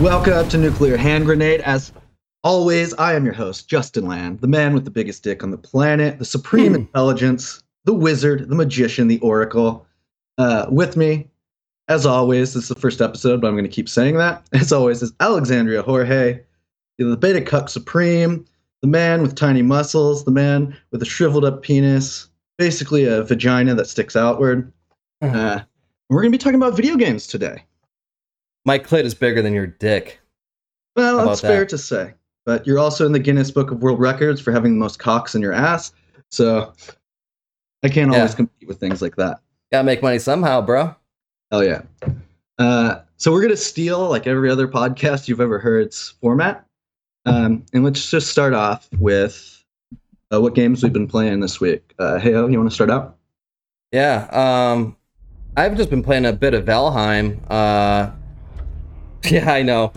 Welcome to Nuclear Hand Grenade. As always, I am your host, Justin Land, the man with the biggest dick on the planet, the supreme Hmm. intelligence, the wizard, the magician, the oracle. Uh, with me, as always, this is the first episode, but I'm going to keep saying that. As always, is Alexandria Jorge, the beta cuck supreme, the man with tiny muscles, the man with a shriveled up penis, basically a vagina that sticks outward. Hmm. Uh, we're going to be talking about video games today. My clit is bigger than your dick. Well, that's fair that? to say. But you're also in the Guinness Book of World Records for having the most cocks in your ass. So I can't always Yeah. compete with things like that. Gotta make money somehow, bro. Hell yeah. Uh, so we're to steal, like every other podcast you've ever heard's format. Um, and let's just start off with uh, what games we've been playing this week. Uh, hey, you want to start out? Yeah. Um, I've just been playing a bit of Valheim. Uh, yeah, I know.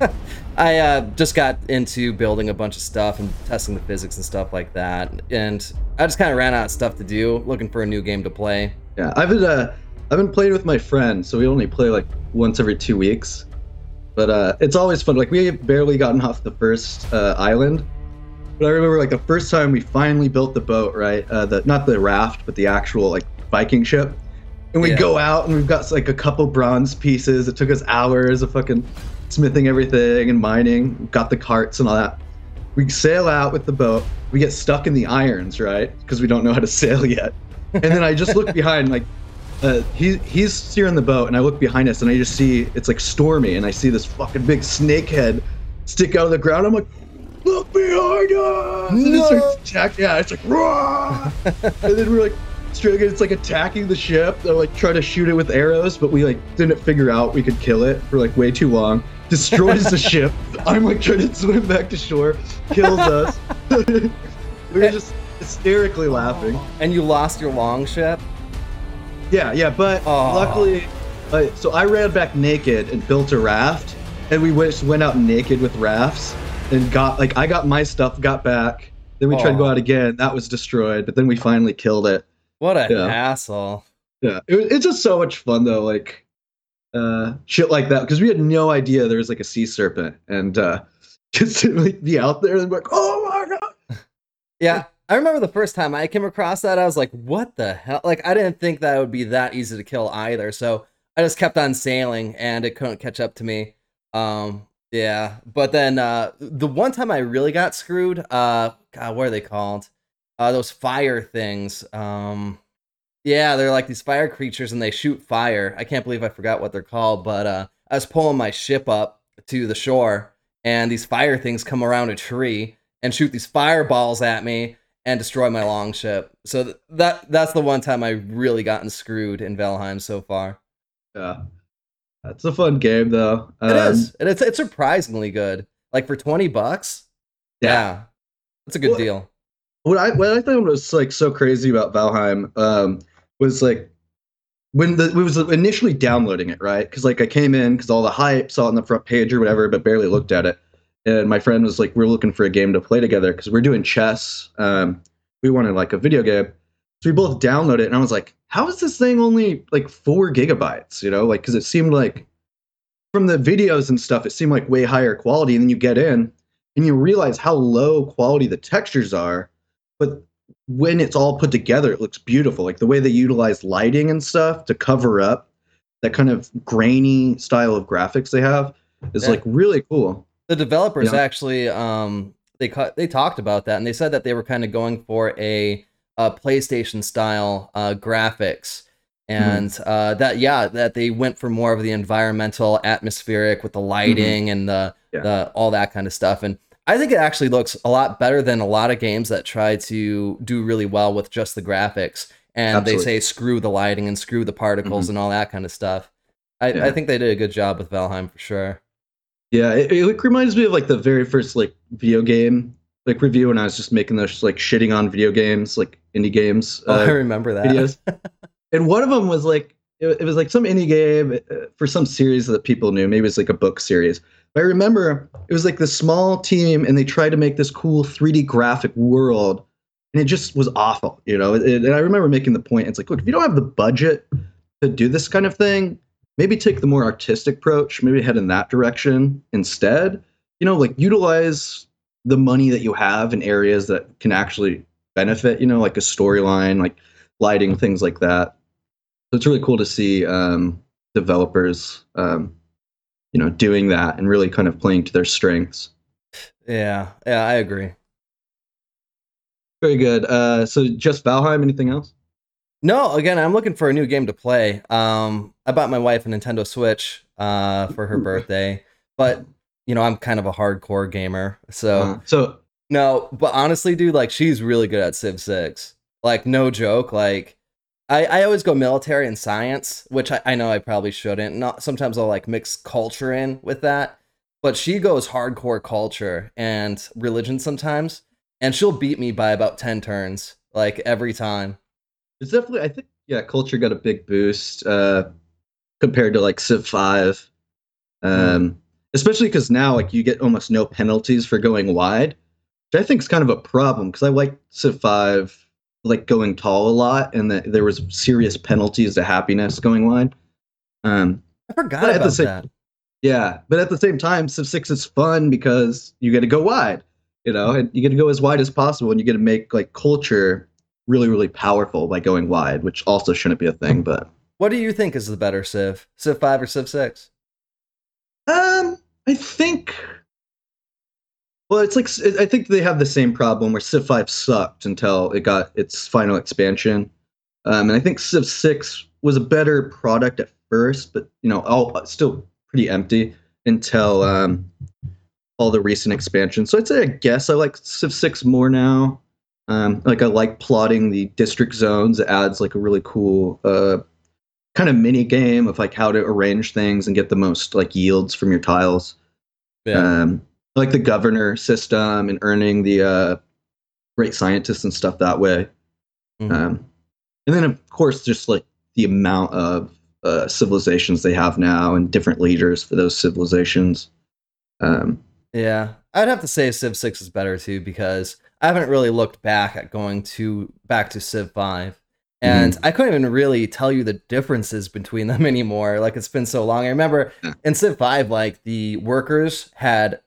I uh, just got into building a bunch of stuff and testing the physics and stuff like that, and I just kind of ran out of stuff to do, looking for a new game to play. Yeah, I've been uh, I've been playing with my friend, so we only play like once every two weeks. But uh, it's always fun. Like we have barely gotten off the first uh, island, but I remember like the first time we finally built the boat, right? Uh, the not the raft, but the actual like Viking ship. And we Yeah. go out and we've got like a couple bronze pieces. It took us hours of fucking smithing everything and mining. Got the carts and all that. We sail out with the boat. We get stuck in the irons, right? Because we don't know how to sail yet. And then I just look behind, like uh, he he's steering the boat, and I look behind us, and I just see it's like stormy, and I see this fucking big snake head stick out of the ground. I'm like, look behind us! And it starts attack- yeah, it's like, Rah! and then we're like, It's like attacking the ship. They're like trying to shoot it with arrows, but we like didn't figure out we could kill it for like way too long. Destroys the ship. I'm like trying to swim back to shore. Kills us. we were just hysterically laughing. And you lost your long ship. Yeah, yeah, but Aw. luckily, uh, so I ran back naked and built a raft, and we went went out naked with rafts and got like I got my stuff, got back. Then we tried to go out again. That was destroyed, but then we finally killed it. What a Yeah. hassle. Yeah, it, it's just so much fun though, like uh, shit like that, because we had no idea there was like a sea serpent, and uh, just to like, be out there and be like, oh my god. Yeah, I remember the first time I came across that, I was like, what the hell? Like, I didn't think that would be that easy to kill either. So I just kept on sailing and it couldn't catch up to me. Um, yeah. But then uh, the one time I really got screwed, uh, God, what are they called? Uh, those fire things. Um, yeah, they're like these fire creatures and they shoot fire. I can't believe I forgot what they're called, but uh, I was pulling my ship up to the shore and these fire things come around a tree and shoot these fireballs at me and destroy my long ship. So th- that that's the one time I really gotten screwed in Valheim so far. Yeah, it's a fun game though. It Um, is. And it's it's surprisingly good. Like for 20 bucks? Yeah. That's a good Well, deal. What I what I thought was like so crazy about Valheim um, was like when the we was initially downloading it, right? Because like I came in because all the hype, saw it on the front page or whatever, but barely looked at it. And my friend was like, "We're looking for a game to play together because we're doing chess. Um, we wanted like a video game, so we both downloaded it." And I was like, "How is this thing only like four gigabytes? You know, like because it seemed like from the videos and stuff, it seemed like way higher quality. And then you get in and you realize how low quality the textures are, but when it's all put together, it looks beautiful. Like the way they utilize lighting and stuff to cover up that kind of grainy style of graphics they have is Yeah. like really cool. The developers Yeah. actually um they cut they talked about that and they said that they were kind of going for a, uh PlayStation style uh, graphics and uh, that yeah that they went for more of the environmental atmospheric with the lighting and the, Yeah. the all that kind of stuff and I think it actually looks a lot better than a lot of games that try to do really well with just the graphics and Absolutely. they say screw the lighting and screw the particles and all that kind of stuff. I, Yeah. I think they did a good job with Valheim for sure. Yeah, it, it reminds me of like the very first like video game like review when I was just making those like shitting on video games, like indie games. Oh, I uh, remember that. videos. and one of them was like it, it was like some indie game uh, for some series that people knew. Maybe it's like a book series. But I remember it was like this small team, and they tried to make this cool 3D graphic world, and it just was awful, you know. It- and I remember making the point. It's like, look, if you don't have the budget to do this kind of thing, maybe take the more artistic approach, maybe head in that direction instead. You know, like utilize the money that you have in areas that can actually benefit, you know, like a storyline, like lighting, things like that. So it's really cool to see um, developers, um, you know, doing that and really kind of playing to their strengths. Yeah, yeah, I agree. Very good. Uh, so just Valheim. Anything else? No, again, I'm looking for a new game to play. Um, I bought my wife a Nintendo Switch uh, for her birthday, but you know, I'm kind of a hardcore gamer, so Uh, so no. But honestly, dude, like she's really good at Civ Six. Like, no joke. Like, I I always go military and science, which I, I know I probably shouldn't. Not sometimes I'll like mix culture in with that, but she goes hardcore culture and religion sometimes, and she'll beat me by about ten turns, like every time. it's definitely. I think yeah, culture got a big boost uh, compared to like Civ Five, um, especially because now like you get almost no penalties for going wide, which I think is kind of a problem because I like Civ Five like going tall a lot, and that there was serious penalties to happiness going wide. Um, I forgot at the about same- that. Yeah, but at the same time, Civ Six is fun because you get to go wide, you know, and you get to go as wide as possible, and you get to make like culture really, really powerful by going wide, which also shouldn't be a thing. But What do you think is the better Civ? Civ 5 or Civ 6? um, I think, well, it's like I think they have the same problem where Civ Five sucked until it got its final expansion, um, and I think Civ Six was a better product at first, but you know, all still pretty empty until um, all the recent expansions. So I'd say I guess I like Civ Six more now. Um, like I like plotting the district zones. It adds like a really cool uh, kind of mini game of like how to arrange things and get the most like yields from your tiles. Um, I like the governor system and earning the uh, great scientists and stuff that way. Mhm. Um, and then of course just like the amount of uh, civilizations they have now and different leaders for those civilizations. Um, yeah. I'd have to say Civ 6 is better too because I haven't really looked back at going to back to Civ 5. And Mm-hmm. I couldn't even really tell you the differences between them anymore. Like it's been so long. I remember Yeah. in Civ 5, like the workers had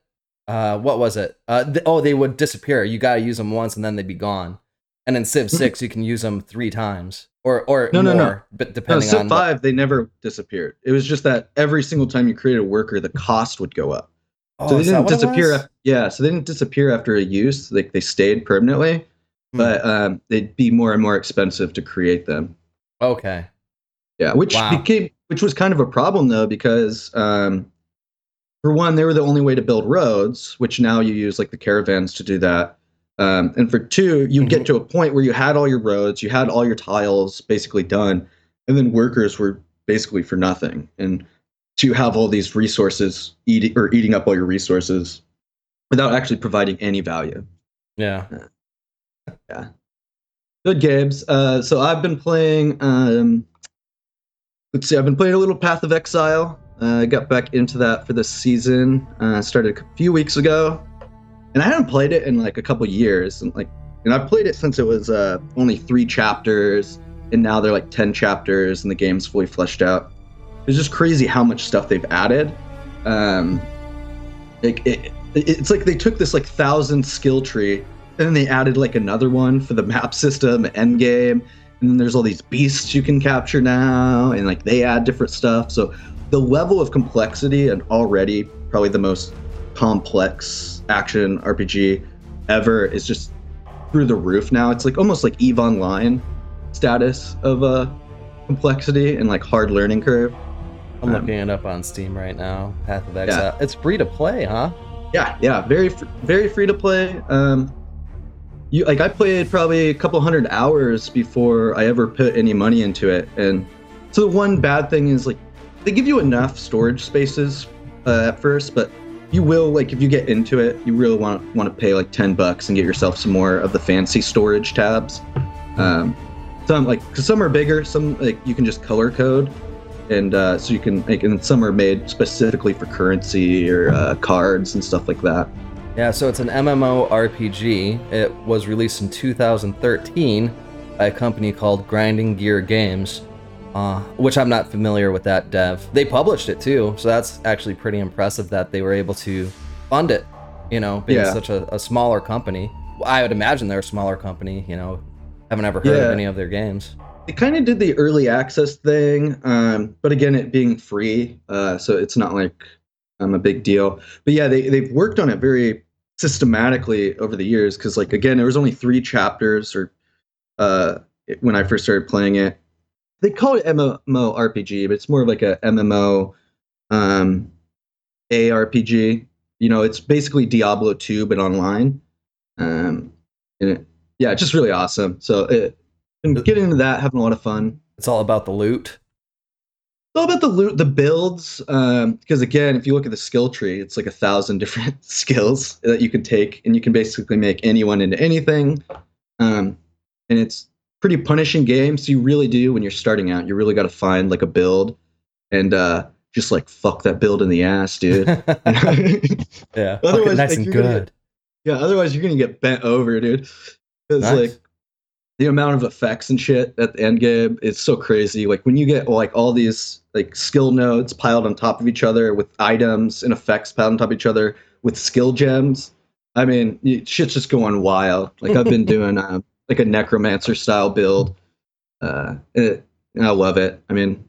uh what was it? Uh th- oh, they would disappear. You gotta use them once and then they'd be gone. And in Civ 6, you can use them three times. Or or No, no, more, no. but no, depending Civ on what- Five they never disappeared. It was just that every single time you created a worker, the cost would go up. Oh, so they didn't what disappear. was? af- yeah, so they didn't disappear after a use. Like they stayed permanently, Hmm. but um, they'd be more and more expensive to create them. Okay. Yeah, which Wow. became which was kind of a problem though because um, for one, they were the only way to build roads, which now you use like the caravans to do that. Um, and for two, you Mhm. get to a point where you had all your roads, you had all your tiles basically done, and then workers were basically for nothing. And to have all these resources eating or eating up all your resources without actually providing any value. Yeah. Good games. Uh, so I've been playing. Um, let's see. I've been playing a little Path of Exile. Uh, I got back into that for this season. Uh, started a few weeks ago, and I hadn't played it in like a couple years. And like, and I've played it since it was uh, only three chapters, and now they're like ten chapters, and the game's fully fleshed out. It's just crazy how much stuff they've added. Um, like it, it, it's like they took this like thousand skill tree and then they added like another one for the map system, end game. And then there's all these beasts you can capture now, and like they add different stuff. So the level of complexity and already probably the most complex action RPG ever is just through the roof now. It's like almost like Eve Online status of uh complexity and like hard learning curve. I'm Um, looking it up on Steam right now. Path of Exile. Yeah. It's free to play, huh? Yeah, yeah, very fr- very free to play. Um, you like I played probably a couple hundred hours before I ever put any money into it, and so the one bad thing is like they give you enough storage spaces uh, at first, but you will like if you get into it, you really want want to pay like ten bucks and get yourself some more of the fancy storage tabs. Um, some like cause some are bigger, some like you can just color code, and uh, so you can like and some are made specifically for currency or uh, cards and stuff like that. Yeah, so it's an MMO RPG. It was released in 2013 by a company called Grinding Gear Games. Uh, which I'm not familiar with that dev. They published it too, so that's actually pretty impressive that they were able to fund it. You know, being Yeah. such a, a smaller company. I would imagine they're a smaller company. You know, haven't ever heard of any of their games. They kind of did the early access thing, um, but again, it being free, uh, so it's not like um, a big deal. But yeah, they they've worked on it very systematically over the years because, like, again, there was only three chapters, or uh, when I first started playing it, they call it MMORPG, but it's more of like a MMO um, ARPG. You know, it's basically Diablo 2 but online. Um, and it, yeah, just really awesome. So it, getting into that, having a lot of fun. It's all about the loot. It's all about the loot, the builds. Um, because again, if you look at the skill tree, it's like a thousand different skills that you can take, and you can basically make anyone into anything. Um, and it's pretty punishing game. So you really do when you're starting out, you really got to find like a build, and uh, just like fuck that build in the ass, dude. yeah, Otherwise, nice like, and you're gonna good. Yeah, otherwise you're gonna get bent over, dude. Because Nice. like the amount of effects and shit at the end game is so crazy. Like when you get like all these like skill nodes piled on top of each other with items and effects piled on top of each other with skill gems. I mean, shit's just going wild. Like I've been doing uh, like a necromancer style build. Uh, it, and I love it. I mean,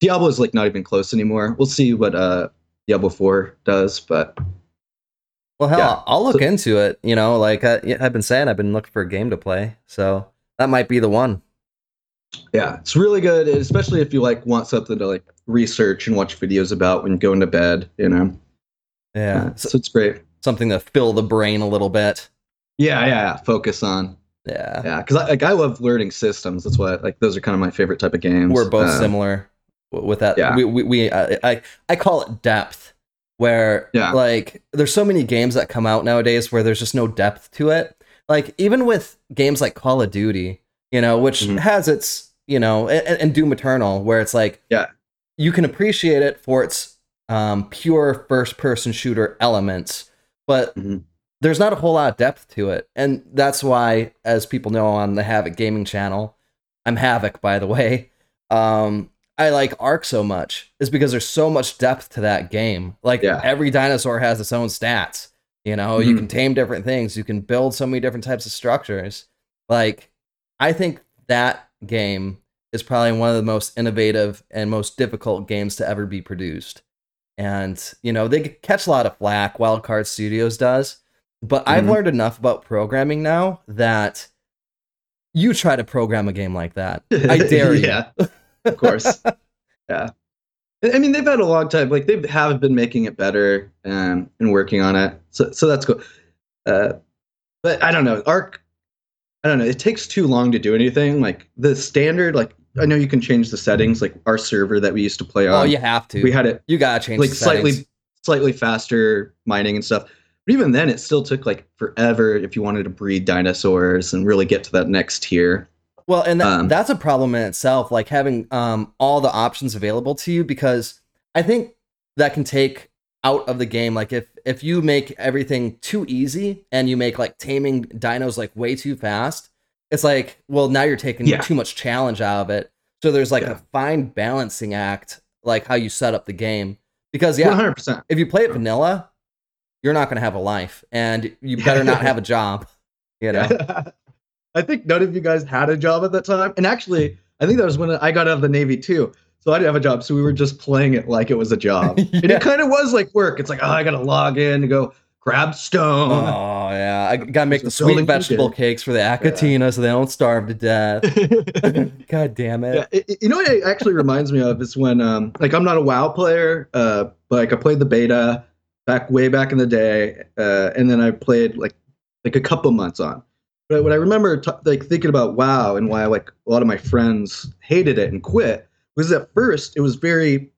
Diablo is like not even close anymore. We'll see what uh Diablo 4 does, but Well, hell, Yeah. I'll look So- into it. You know, like I, I've been saying, I've been looking for a game to play, so that might be the one. Yeah, it's really good, especially if you like want something to like research and watch videos about when going to bed. You know, Yeah, so, so it's great. something to fill the brain a little bit. Yeah, yeah, yeah. Focus on Yeah, yeah, because I, like I love learning systems. That's why like those are kind of my favorite type of games. we're both Uh, similar with that. yeah. We, we, we I, I, I call it depth, where Yeah. like there's so many games that come out nowadays where there's just no depth to it. Like even with games like Call of Duty, you know, which Mhm. has its, you know, and, and Doom Eternal, where it's like, Yeah. you can appreciate it for its um, pure first-person shooter elements, but Mhm. There's not a whole lot of depth to it, and that's why, as people know on the Havoc Gaming channel, I'm Havoc, by the way. Um, I like Ark so much is because there's so much depth to that game. Like Yeah. every dinosaur has its own stats. You know, you Mhm. can tame different things. You can build so many different types of structures. Like, I think that game is probably one of the most innovative and most difficult games to ever be produced. And you know, they catch a lot of flack. Wildcard Studios does, but I've Mhm. learned enough about programming now that you try to program a game like that. I dare you. yeah, of course. yeah, I mean they've had a long time. Like they have been making it better um, and working on it. So so that's cool. Uh, but I don't know. Ark. I don't know. It takes too long to do anything. Like the standard. Like I know you can change the settings. Like our server that we used to play on. oh, you have to. We had it you gotta change like the slightly slightly faster mining and stuff. But even then, it still took like forever if you wanted to breed dinosaurs and really get to that next tier. Well, and that, Um, that's a problem in itself, like having um, all the options available to you, because I think that can take out of the game. Like if if you make everything too easy and you make like taming dinos like way too fast, it's like, well, now you're taking Yeah. too much challenge out of it. So there's like Yeah. a fine balancing act, like how you set up the game. Because yeah, hundred percent. if you play it vanilla, you're not gonna have a life, and you better not have a job. You know. I think none of you guys had a job at that time, and actually, I think that was when I got out of the Navy too. So I didn't have a job, so we were just playing it like it was a job, and it kind of was like work. It's like, oh, I gotta log in to go grab stone. Oh yeah, I gotta make the sweet vegetable cakes for the Achatina so they don't starve to death. God damn it! it, it- you know what it actually reminds me of is when um like I'm not a WoW player, uh, but like I played the beta back way back in the day, uh, and then I played like like a couple months on. But what I remember t- like thinking about WoW and why like a lot of my friends hated it and quit was at first it was very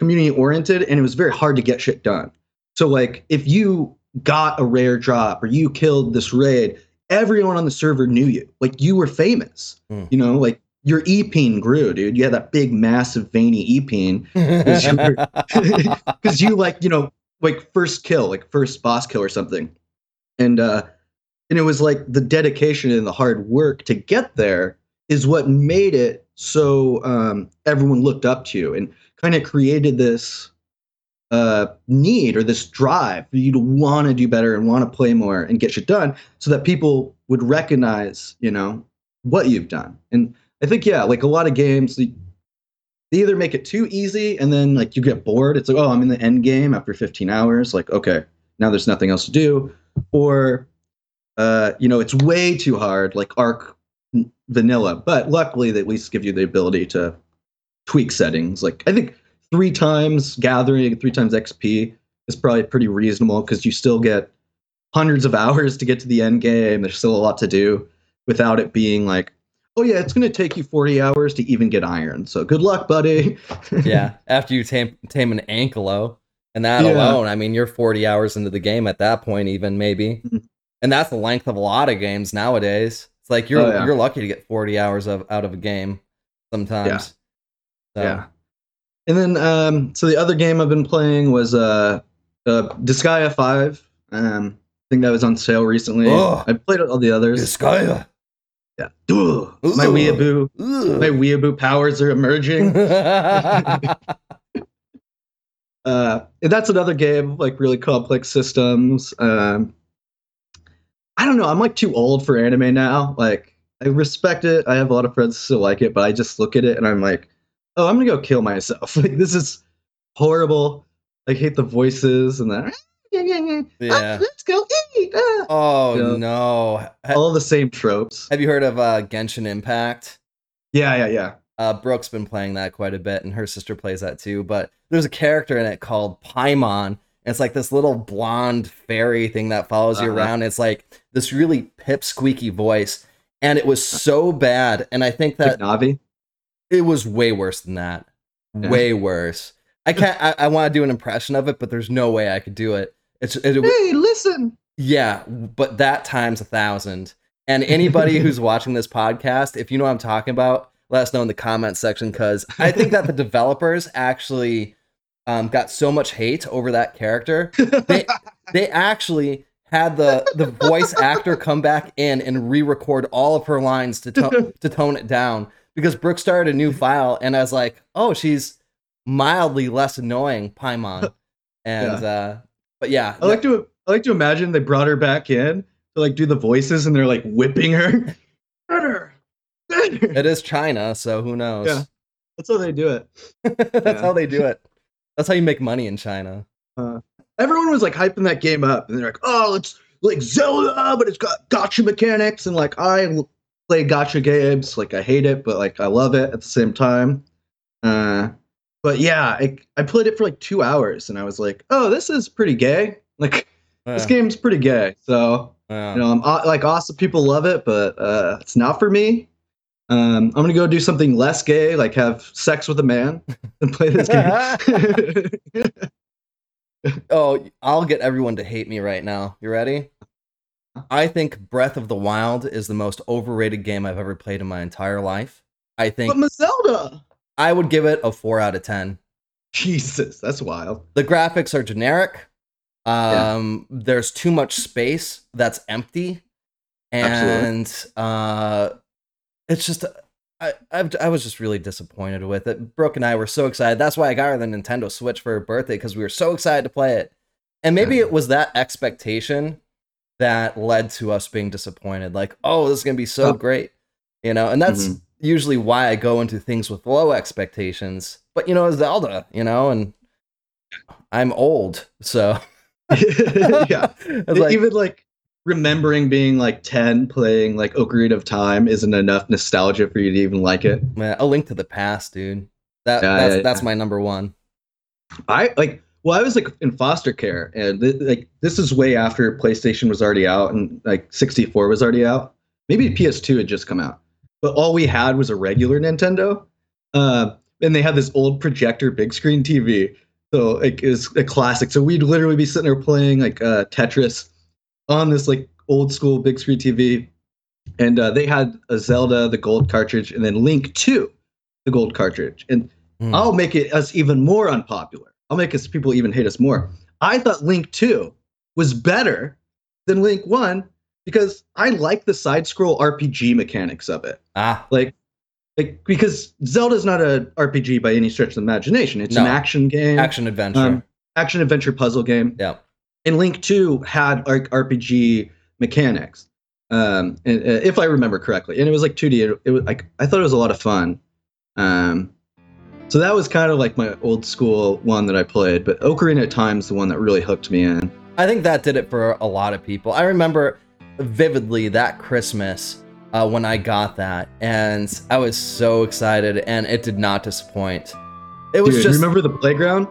community oriented and it was very hard to get shit done. So like if you got a rare drop or you killed this raid, everyone on the server knew you. Like you were famous. Hmm. You know, like your e-peen grew, dude. You had that big, massive, veiny e-peen because you like, you know, like first kill, like first boss kill or something. And uh and it was like the dedication and the hard work to get there is what made it so um, everyone looked up to you and kind of created this uh, need or this drive for you to want to do better and want to play more and get shit done so that people would recognize, you know, what you've done. And I think, yeah, like a lot of games, they, they either make it too easy and then like you get bored. It's like, oh, I'm in the end game after 15 hours. Like, okay, now there's nothing else to do. Or, uh, you know, it's way too hard, like Ark vanilla. But luckily, they at least give you the ability to tweak settings. Like, I think three times gathering, three times XP is probably pretty reasonable because you still get hundreds of hours to get to the end game. There's still a lot to do without it being like, oh yeah, it's going to take you 40 hours to even get iron. So good luck, buddy. yeah, after you tame tame an ankylo, and that yeah. alone, I mean, you're 40 hours into the game at that point, even maybe, mm-hmm. and that's the length of a lot of games nowadays. It's like you're oh, yeah. you're lucky to get 40 hours of out of a game sometimes. Yeah. So. Yeah. And then, um, so the other game I've been playing was uh, uh Disgaea Five. Um, I think that was on sale recently. Oh, I played all the others. Disgaea. Yeah. My weeaboo, my weeaboo powers are emerging. uh, and that's another game like really complex systems. Um, I don't know. I'm like too old for anime now. Like I respect it. I have a lot of friends who still like it, but I just look at it and I'm like, oh, I'm gonna go kill myself. Like this is horrible. I hate the voices and that. Yeah. let's go eat. Ah. Oh you know, no! All the same tropes. Have you heard of uh, Genshin Impact? Yeah, yeah, yeah. Uh, Brooke's been playing that quite a bit, and her sister plays that too. But there's a character in it called Paimon. And it's like this little blonde fairy thing that follows uh-huh. you around. It's like this really pip squeaky voice, and it was so bad. And I think that like Navi. It was way worse than that. Yeah. Way worse. I can't. I, I want to do an impression of it, but there's no way I could do it. It's. It, it, hey, listen. Yeah, but that times a thousand. And anybody who's watching this podcast, if you know what I'm talking about, let us know in the comment section because I think that the developers actually um, got so much hate over that character. They they actually had the the voice actor come back in and re-record all of her lines to to- to tone it down because Brooke started a new file and I was like, oh, she's mildly less annoying, Paimon. And yeah. uh but yeah. I like to I like to imagine they brought her back in to like do the voices and they're like whipping her. Better. It is China, so who knows? Yeah. That's how they do it. That's yeah. how they do it. That's how you make money in China. Uh, everyone was like hyping that game up and they're like, oh, it's like Zelda, but it's got gacha mechanics and like I play gacha games. Like I hate it, but like I love it at the same time. Uh, but yeah, I, I played it for like two hours and I was like, oh, this is pretty gay. Like yeah. this game's pretty gay. So yeah. you know, I'm uh, like awesome. People love it, but uh, it's not for me. Um, I'm gonna go do something less gay, like have sex with a man and play this game. oh, I'll get everyone to hate me right now. You ready? I think Breath of the Wild is the most overrated game I've ever played in my entire life. I think But Zelda. I would give it a 4 out of 10. Jesus, that's wild. The graphics are generic. Um yeah. there's too much space that's empty. And uh it's just I, I, I was just really disappointed with it. Brooke and I were so excited. That's why I got her the Nintendo Switch for her birthday because we were so excited to play it. And maybe it was that expectation that led to us being disappointed. Like, oh, this is gonna be so oh. great, you know. And that's mm-hmm. usually why I go into things with low expectations. But you know, Zelda, you know, and I'm old, so yeah. like, Even like remembering being like 10 playing like Ocarina of Time isn't enough nostalgia for you to even like it. Man, a link to the past, dude. That yeah, that's, yeah, that's my number one. I like well, I was like in foster care, and th- like this is way after PlayStation was already out, and like 64 was already out. Maybe PS2 had just come out, but all we had was a regular Nintendo, uh, and they had this old projector big screen TV. So like is a classic. So we'd literally be sitting there playing like uh, Tetris on this like old school big screen TV, and uh, they had a Zelda, the gold cartridge, and then Link 2, the gold cartridge, and mm. I'll make it us even more unpopular I'll make us people even hate us more. I thought Link 2 was better than Link 1 because I like the side scroll RPG mechanics of it. Ah. Like like because Zelda's not a RPG by any stretch of the imagination. It's an action game, Action adventure. um, action adventure puzzle game. yeah. And Link Two had like RPG mechanics, um, and, uh, if I remember correctly, and it was like 2D. It, it was like I thought it was a lot of fun. Um, so that was kind of like my old school one that I played. But Ocarina of Time's the one that really hooked me in. I think that did it for a lot of people. I remember vividly that Christmas uh, when I got that, and I was so excited, and it did not disappoint. It was Dude, just remember the playground?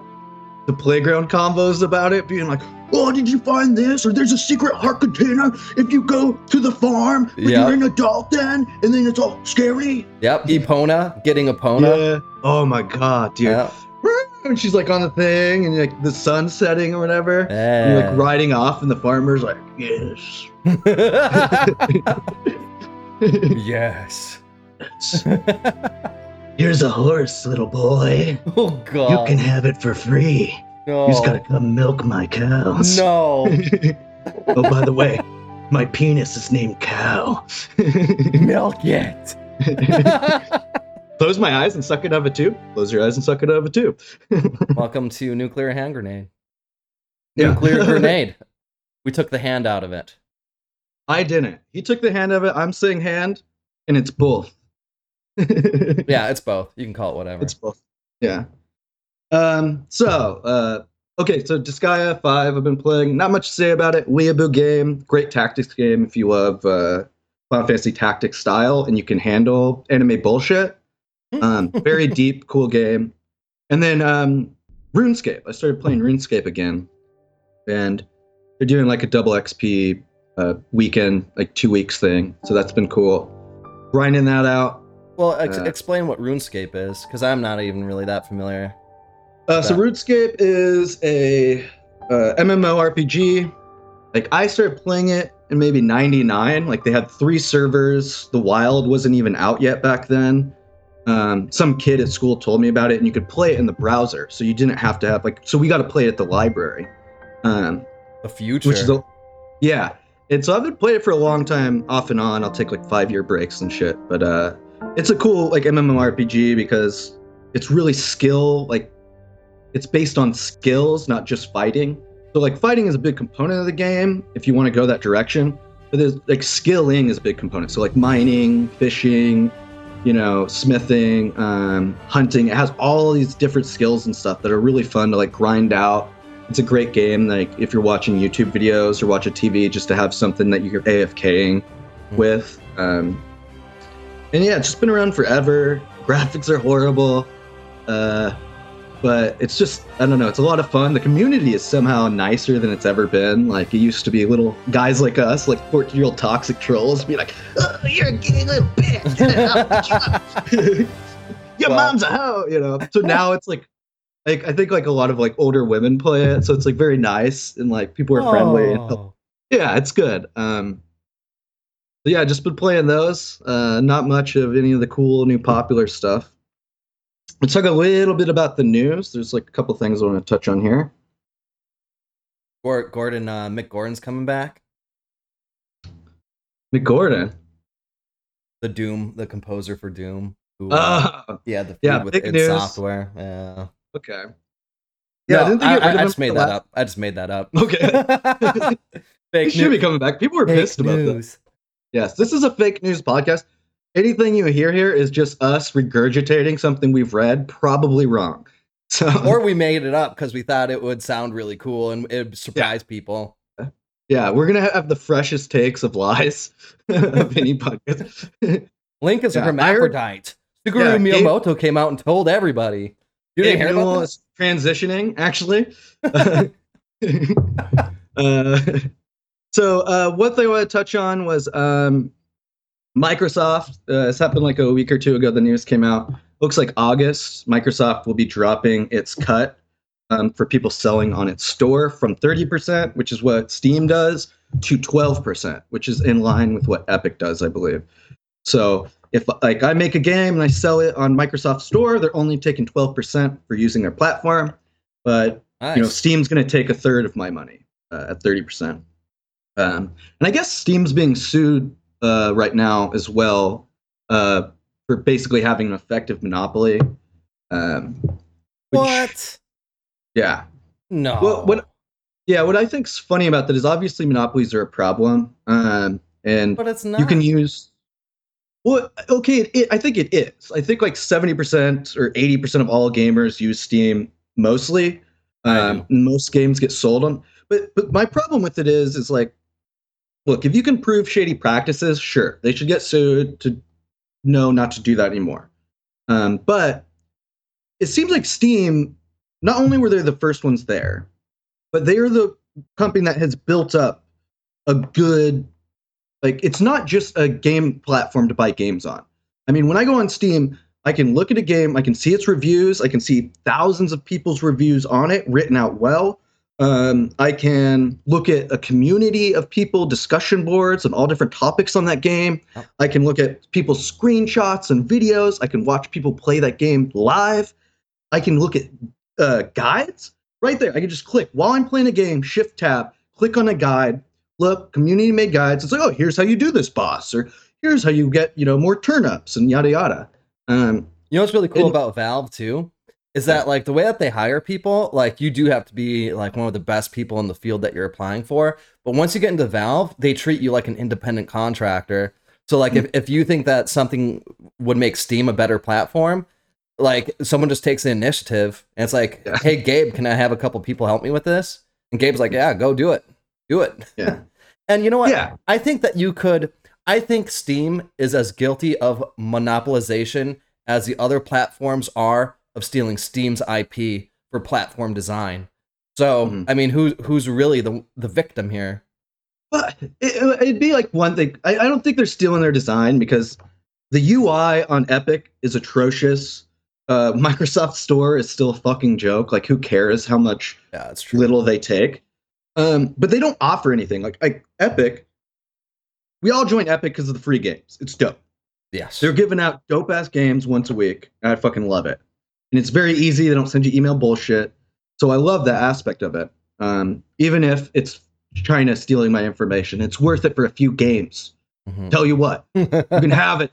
The playground combos about it being like, "Oh, did you find this?" Or "There's a secret heart container if you go to the farm, but Yeah. you're an adult then, and then it's all scary." yep, Epona getting Epona. Yeah. Oh my god, dude. Yeah. And she's like on the thing, and like the sun setting or whatever. And you're like riding off, and the farmer's like, "Yes." yes. Here's a horse, little boy. Oh god. You can have it for free. no. You just gotta come milk my cows. No. oh, by the way, my penis is named Cow. Milk it. Close my eyes and suck it out of a tube. Close your eyes and suck it out of a tube. Welcome to nuclear hand grenade. Yeah. Nuclear grenade. We took the hand out of it. I didn't. He took the hand of it. I'm saying hand, and it's both. Yeah, it's both. You can call it whatever. It's both. Yeah. Um. So, uh, okay. So, Disgaea Five. I've been playing. Not much to say about it. Weeaboo game. Great tactics game if you love uh, Final Fantasy Tactics style and you can handle anime bullshit. Um. Very deep, cool game. And then um, RuneScape. I started playing RuneScape again, and they're doing like a double XP uh, weekend, like two weeks thing. So that's been cool. Grinding that out. well, ex- uh, explain what RuneScape is, because I'm not even really that familiar. Uh, so RuneScape is a uh, MMORPG. Like I started playing it in maybe '99. Like they had three servers. The Wild wasn't even out yet back then. Um, some kid at school told me about it, and you could play it in the browser, so you didn't have to have like. So we got to play it at the library, um, The future. which is a, yeah. And so I've been playing it for a long time, off and on. I'll take like five year breaks and shit, but uh, it's a cool like MMORPG because it's really skill like it's based on skills, not just fighting. So like fighting is a big component of the game if you want to go that direction. But there's like skilling is a big component. So like mining, fishing, you know, smithing, um, hunting. It has all these different skills and stuff that are really fun to like grind out. It's a great game. Like if you're watching YouTube videos or watching TV, just to have something that you're AFKing with. Um, and yeah, it's just been around forever. Graphics are horrible. Uh, but it's just I don't know. It's a lot of fun. The community is somehow nicer than it's ever been. Like it used to be little guys like us, like 14 year old toxic trolls, be like, "Oh, you're a gay little bitch. Your Well- mom's a hoe," you know. So now it's like, like I think like a lot of like older women play it, so it's like very nice and like people are friendly. And, Oh. yeah, it's good. Um, so yeah, just been playing those. Uh, not much of any of the cool new popular stuff. Let's talk a little bit about the news. There's like a couple things I want to touch on here. Gor- Gordon, uh, Mick Gordon's coming back. Mick Gordon. The Doom, the composer for Doom. Who, Uh, yeah, the feud yeah, with big id news. Software. Yeah. Okay. Yeah, Yeah, didn't they I, I- I just made that the up. I just made that up. Okay. Fake He should be coming back. People were Fake pissed about this. Yes, this is a fake news podcast. Anything you hear here is just us regurgitating something we've read, probably wrong. So Or we made it up because we thought it would sound really cool and it would surprise people. yeah, we're gonna have the freshest takes of lies of any podcast. Link is a Yeah, I heard- hermaphrodite. Shigeru Yeah, Gabe- Miyamoto came out and told everybody. Didn't hear about is transitioning, actually. uh, so uh, one thing I want to touch on was um, Microsoft. Uh, this happened like a week or two ago. The news came out. Looks like August. Microsoft will be dropping its cut um, for people selling on its store from 30%, which is what Steam does, to 12%, which is in line with what Epic does, I believe. So if like I make a game and I sell it on Microsoft Store, they're only taking 12% for using their platform, but that? you know Steam's going to take a third of my money uh, at 30%. Um, and I guess Steam's being sued uh, right now as well uh, for basically having an effective monopoly. Um, which- What? Yeah. No. Well, what? Yeah. What I think's funny about that is obviously monopolies are a problem, um, and but it's not. you can use. Well, okay, it, it, I think it is. I think like seventy percent or eighty percent of all gamers use Steam mostly. Um, most games get sold on, but but my problem with it is is like, look, if you can prove shady practices, sure, they should get sued to know not to do that anymore. Um, but it seems like Steam, not only were they the first ones there, but they are the company that has built up a good like it's not just a game platform to buy games on. I mean, when I go on Steam, I can look at a game, I can see its reviews, I can see thousands of people's reviews on it written out well. Um, I can look at a community of people, discussion boards on all different topics on that game. I can look at people's screenshots and videos. I can watch people play that game live. I can look at uh, guides right there. I can just click while I'm playing a game, shift tab, click on a guide, look, community made guides. It's like, oh, here's how you do this boss, or here's how you get, you know, more turnips and yada yada. Um, You know what's really cool And- about Valve too? Is that like the way that they hire people, like you do have to be like one of the best people in the field that you're applying for. But once you get into Valve, they treat you like an independent contractor. So like if, if you think that something would make Steam a better platform, like someone just takes the initiative and it's like, Yeah. hey Gabe, can I have a couple people help me with this? And Gabe's like, Yeah, go do it. Do it. yeah, And you know what? yeah, I think that you could. I think Steam is as guilty of monopolization as the other platforms are of stealing Steam's IP for platform design. So, Mhm. I mean, who who's really the the victim here? but it, it'd be like one thing. I, I don't think they're stealing their design because the UI on Epic is atrocious. Uh, Microsoft Store is still a fucking joke. Like, who cares how much Yeah, little they take. Um, but they don't offer anything. Like, like Epic, we all join Epic because of the free games. It's dope. Yes. They're giving out dope ass games once a week. And I fucking love it. And it's very easy. They don't send you email bullshit. So I love that aspect of it. Um, even if it's China stealing my information, it's worth it for a few games. Mhm. Tell you what, you can have it.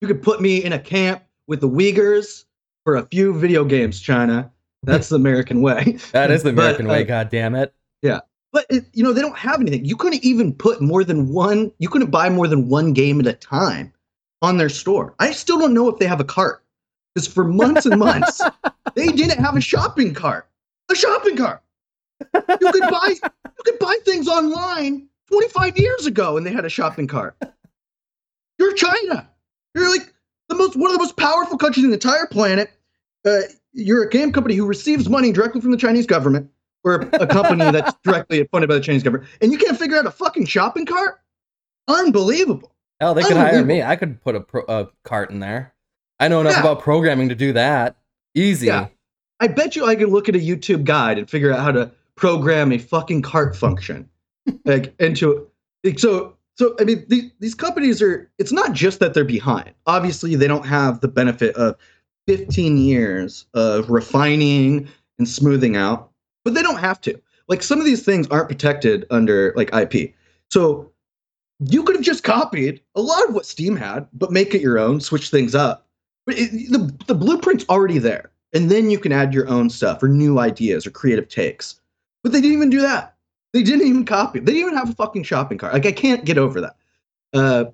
You can put me in a camp with the Uyghurs for a few video games, China. That's the American way. that is the But, American way. uh, God damn it! But you know they don't have anything. You couldn't even put more than one. You couldn't buy more than one game at a time on their store. I still don't know if they have a cart because for months and months they didn't have a shopping cart. A shopping cart. You could buy you could buy things online 25 years ago, and they had a shopping cart. You're China. You're like the most one of the most powerful countries in the entire planet. Uh, you're a game company who receives money directly from the Chinese government or a company that's directly funded by the Chinese government, and you can't figure out a fucking shopping cart? Unbelievable. Hell, they could hire me. I could put a, pro- a cart in there. I know enough Yeah. about programming to do that. Easy. Yeah. I bet you I could look at a YouTube guide and figure out how to program a fucking cart function, like into like, so. So I mean, these these companies are. It's not just that they're behind. Obviously, they don't have the benefit of 15 years of refining and smoothing out, but they don't have to. Like some of these things aren't protected under like IP. So you could have just copied a lot of what Steam had, but make it your own, switch things up. But it, the the blueprint's already there, and then you can add your own stuff or new ideas or creative takes. But they didn't even do that. They didn't even copy. They didn't even have a fucking shopping cart. Like I can't get over that. Uh,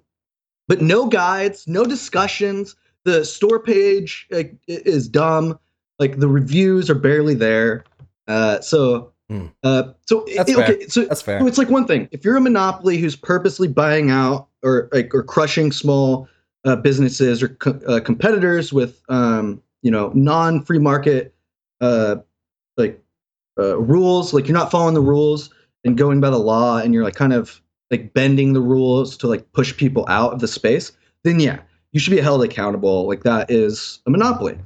but no guides, no discussions. The store page like, is dumb. Like the reviews are barely there. Uh, so, Hmm. uh, so That's it- okay. So That's fair. so it's like one thing. If you're a monopoly who's purposely buying out or like or crushing small uh, businesses or co- uh, competitors with um, you know non-free market uh, like uh, rules, like you're not following the rules and going by the law, and you're like kind of like bending the rules to like push people out of the space, then yeah, you should be held accountable. Like that is a monopoly.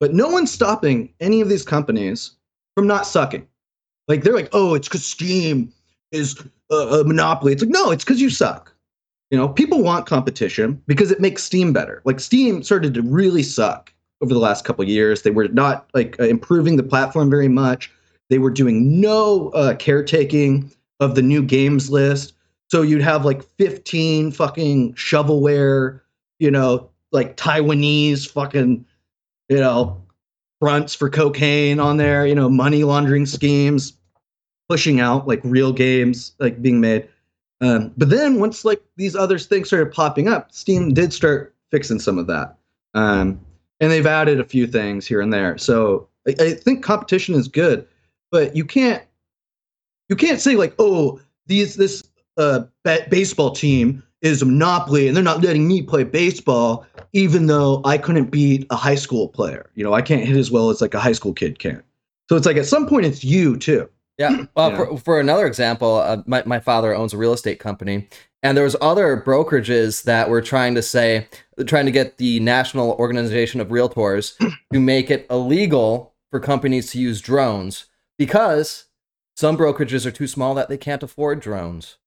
But no one's stopping any of these companies from not sucking. Like they're like, oh, it's because Steam is a, a monopoly. It's like, no, it's because you suck. You know, people want competition because it makes Steam better. Like Steam started to really suck over the last couple years. They were not like uh, improving the platform very much. They were doing no uh, caretaking of the new games list. So you'd have like 15 fucking shovelware, you know, like Taiwanese fucking, you know, fronts for cocaine on there, you know, money laundering schemes, pushing out like real games like being made. Um, but then once like these other things started popping up, Steam did start fixing some of that. Um, and they've added a few things here and there. So I, I think competition is good, but you can't you can't say like, oh, these this uh, baseball team is a monopoly and they're not letting me play baseball even though I couldn't beat a high school player. You know, I can't hit as well as like a high school kid can. So it's like at some point it's you too. Yeah. Well, yeah. For, for another example, uh, my, my father owns a real estate company and there was other brokerages that were trying to say, trying to get the National Organization of Realtors to make it illegal for companies to use drones because some brokerages are too small that they can't afford drones.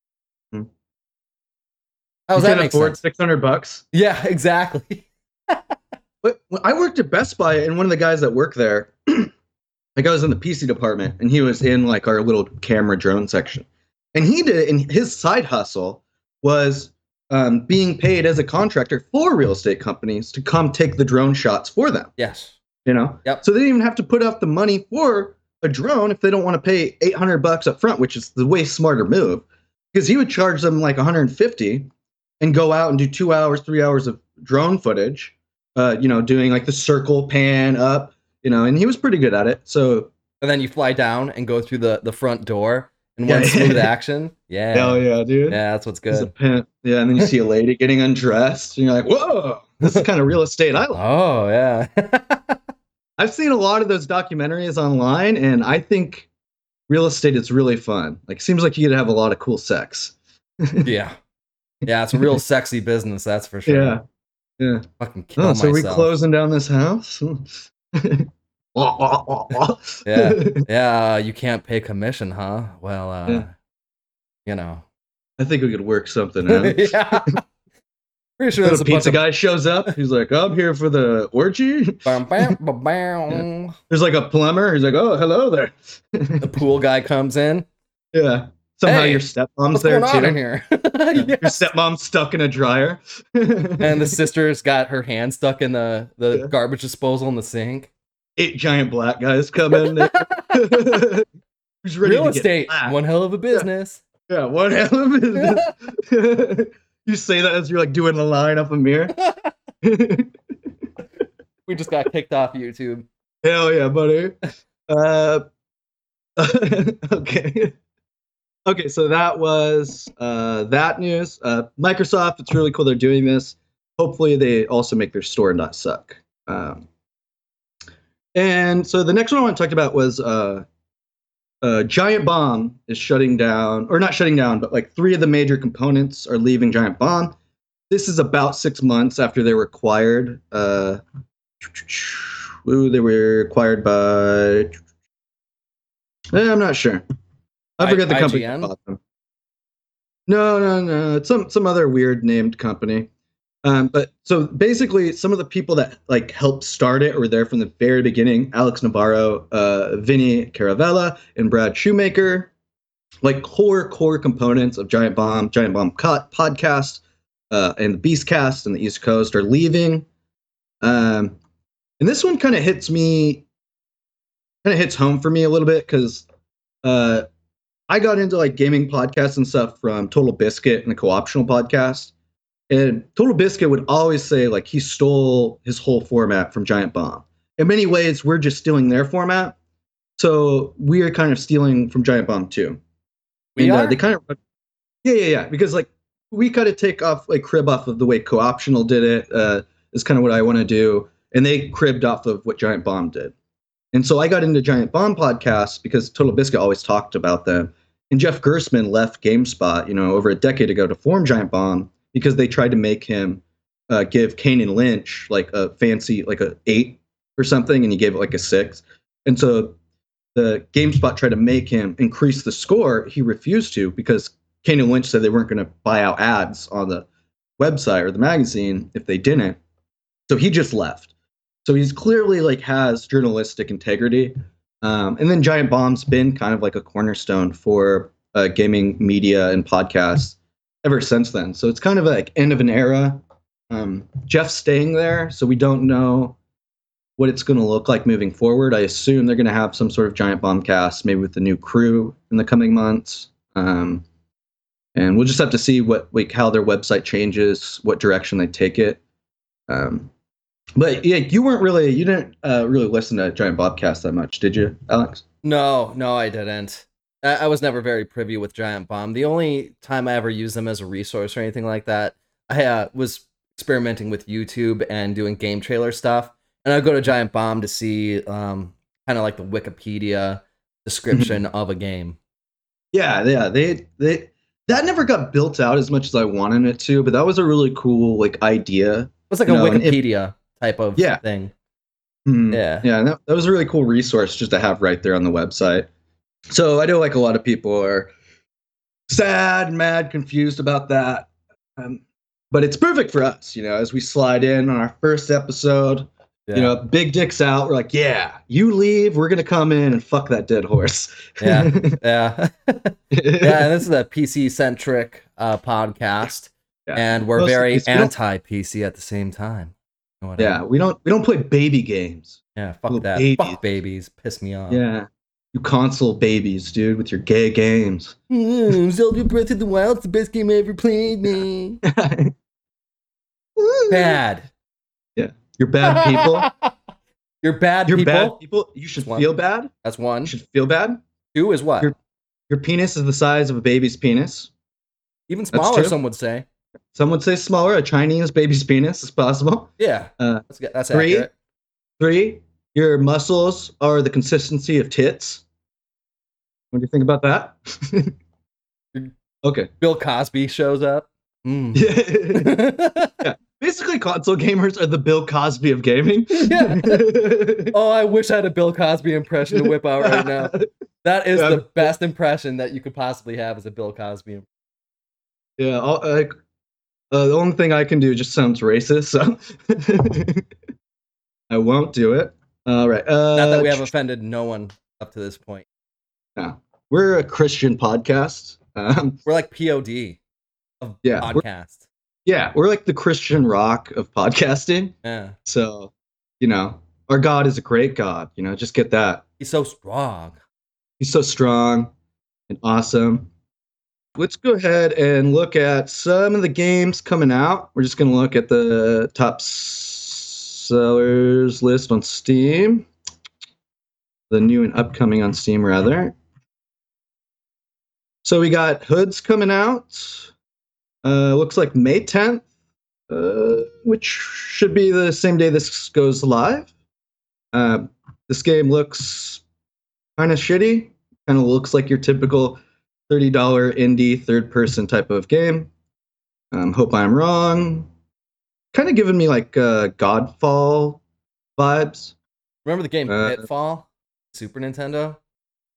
Hmm. How does you that make afford Six hundred bucks. Yeah, exactly. but I worked at Best Buy, and one of the guys that worked there, like I was in the PC department, and he was in like our little camera drone section, and he did, and his side hustle was um, being paid as a contractor for real estate companies to come take the drone shots for them. Yes. You know. Yep. So they didn't even have to put up the money for a drone if they don't want to pay 800 bucks up front, which is the way smarter move, because he would charge them like 150 and go out and do two hours, three hours of drone footage. Uh, you know, doing like the circle pan up, you know, and he was pretty good at it. So. And then you fly down and go through the the front door in one yeah. smooth action. Yeah. Hell yeah, dude. Yeah, that's what's good. Yeah, and then you see a lady getting undressed, and you're like, whoa, this is kind of real estate I like. Oh, yeah. I've seen a lot of those documentaries online, and I think real estate is really fun. Like, seems like you get to have a lot of cool sex. yeah. Yeah, it's a real sexy business, that's for sure. Yeah. Yeah. Fucking kill oh, so myself. are we closing down this house? yeah, yeah. You can't pay commission, huh? Well, uh, yeah. you know. I think we could work something out. yeah. Pretty sure the pizza guy shows up. He's like, oh, "I'm here for the orgy." Bam, bam, bam, bam. There's like a plumber. He's like, "Oh, hello there." the pool guy comes in. Yeah. Somehow hey, your stepmom's there too. In here? yes. Your stepmom's stuck in a dryer. and the sister's got her hand stuck in the the yeah. garbage disposal in the sink eight giant black guys come in. Who's ready Real estate, one hell of a business. Yeah, yeah one hell of a business. you say that as you're like doing a line up a mirror. we just got kicked off YouTube. Hell yeah, buddy. Uh, okay. Okay, so that was uh, that news. Uh, Microsoft, it's really cool they're doing this. Hopefully, they also make their store not suck. Um, and so the next one I want to talk about was uh, uh, Giant Bomb is shutting down, or not shutting down, but like three of the major components are leaving Giant Bomb. This is about six months after they were acquired. Uh, they were acquired by. Eh, I'm not sure. I forget the company. No, no, no. It's some some other weird named company. Um, but so basically, some of the people that like helped start it were there from the very beginning: Alex Navarro, uh, Vinny Caravella, and Brad Shoemaker. Like core core components of Giant Bomb, Giant Bombcast podcast, uh, and the Beastcast and the East Coast are leaving. Um, and this one kind of hits me, kind of hits home for me a little bit because uh, I got into like gaming podcasts and stuff from Total Biscuit and the Co-optional podcast and Total Biscuit would always say like he stole his whole format from Giant Bomb. In many ways, we're just stealing their format. So we are kind of stealing from Giant Bomb too. We and, are. Uh, they kind of, yeah, yeah, yeah. Because like we kind of take off like crib off of the way co-optional did it. Uh, is kind of what I want to do, and they cribbed off of what Giant Bomb did. And so I got into Giant Bomb podcasts because Total Biscuit always talked about them. And Jeff Gerstmann left GameSpot, you know, over a decade ago to form Giant Bomb because they tried to make him uh, give Kane and Lynch like a fancy like a eight or something, and he gave it like a six. And so the GameSpot tried to make him increase the score. He refused to because Kane and Lynch said they weren't going to buy out ads on the website or the magazine if they didn't. So he just left. So he's clearly like has journalistic integrity. Um, and then Giant Bomb's been kind of like a cornerstone for uh, gaming media and podcasts ever since then. So it's kind of like end of an era. Um, Jeff's staying there, so we don't know what it's going to look like moving forward. I assume they're going to have some sort of giant bomb cast, maybe with the new crew in the coming months. Um, and we'll just have to see what like how their website changes, what direction they take it. Um, but yeah, you weren't really you didn't uh, really listen to Giant Bombcast that much, did you, Alex? No, no, I didn't. I, I was never very privy with Giant Bomb. The only time I ever used them as a resource or anything like that, I uh, was experimenting with YouTube and doing game trailer stuff, and I'd go to Giant Bomb to see um, kind of like the Wikipedia description of a game. Yeah, yeah, they they that never got built out as much as I wanted it to, but that was a really cool like idea. It was like You a know, and if- Wikipedia type of Yeah. thing. Hmm. Yeah. Yeah, that, that was a really cool resource just to have right there on the website. So I know like a lot of people are sad, mad, confused about that. Um, but it's perfect for us, you know, as we slide in on our first episode. Yeah. You know, big dicks out. We're like, yeah, you leave. We're gonna come in and fuck that dead horse. Yeah. yeah. yeah, this is a PC centric uh, podcast, Yeah. and we're Mostly very PC. We don't- anti PC at the same time. You know what I yeah, we don't we don't play baby games. yeah. Fuck little that. babies. Fuck babies. Piss me off. Yeah. You console babies, dude, with your gay games. Mm, Zelda Breath of the Wild's the best game I ever played, man. Bad. Yeah. You're bad people. You're bad You're people. bad people. You should feel bad. That's one. You should feel bad. Two is what? You're- Your penis is the size of a baby's penis. Even smaller, some would say. Some would say smaller. A Chinese baby's penis is possible. Yeah. Uh, that's. That's three. accurate. Three, your muscles are the consistency of tits. What do you think about that? okay. Bill Cosby shows up. Mm. Basically, console gamers are the Bill Cosby of gaming. Yeah. oh, I wish I had a Bill Cosby impression to whip out right now. That is Yeah. the best impression that you could possibly have as a Bill Cosby. Yeah, like uh, the only thing I can do just sounds racist, so I won't do it. All right. Uh, Not that we have offended no one up to this point. No, we're a Christian podcast. Um, We're like POD of Yeah, we're- podcast. yeah, we're like the Christian rock of podcasting. Yeah. So, you know, our God is a great God. You know, just get that. He's so strong. He's so strong and awesome. Let's go ahead and look at some of the games coming out. We're just going to look at the top sellers list on Steam. The new and upcoming on Steam, rather. So we got Hoods coming out. Uh, looks like May 10th, uh, which should be the same day this goes live. Uh, this game looks kind of shitty. Kind of looks like your typical $30 indie third person type of game. Um, hope I'm wrong. Kind of giving me like uh, Godfall vibes. Remember the game Uh, Pitfall? Super Nintendo?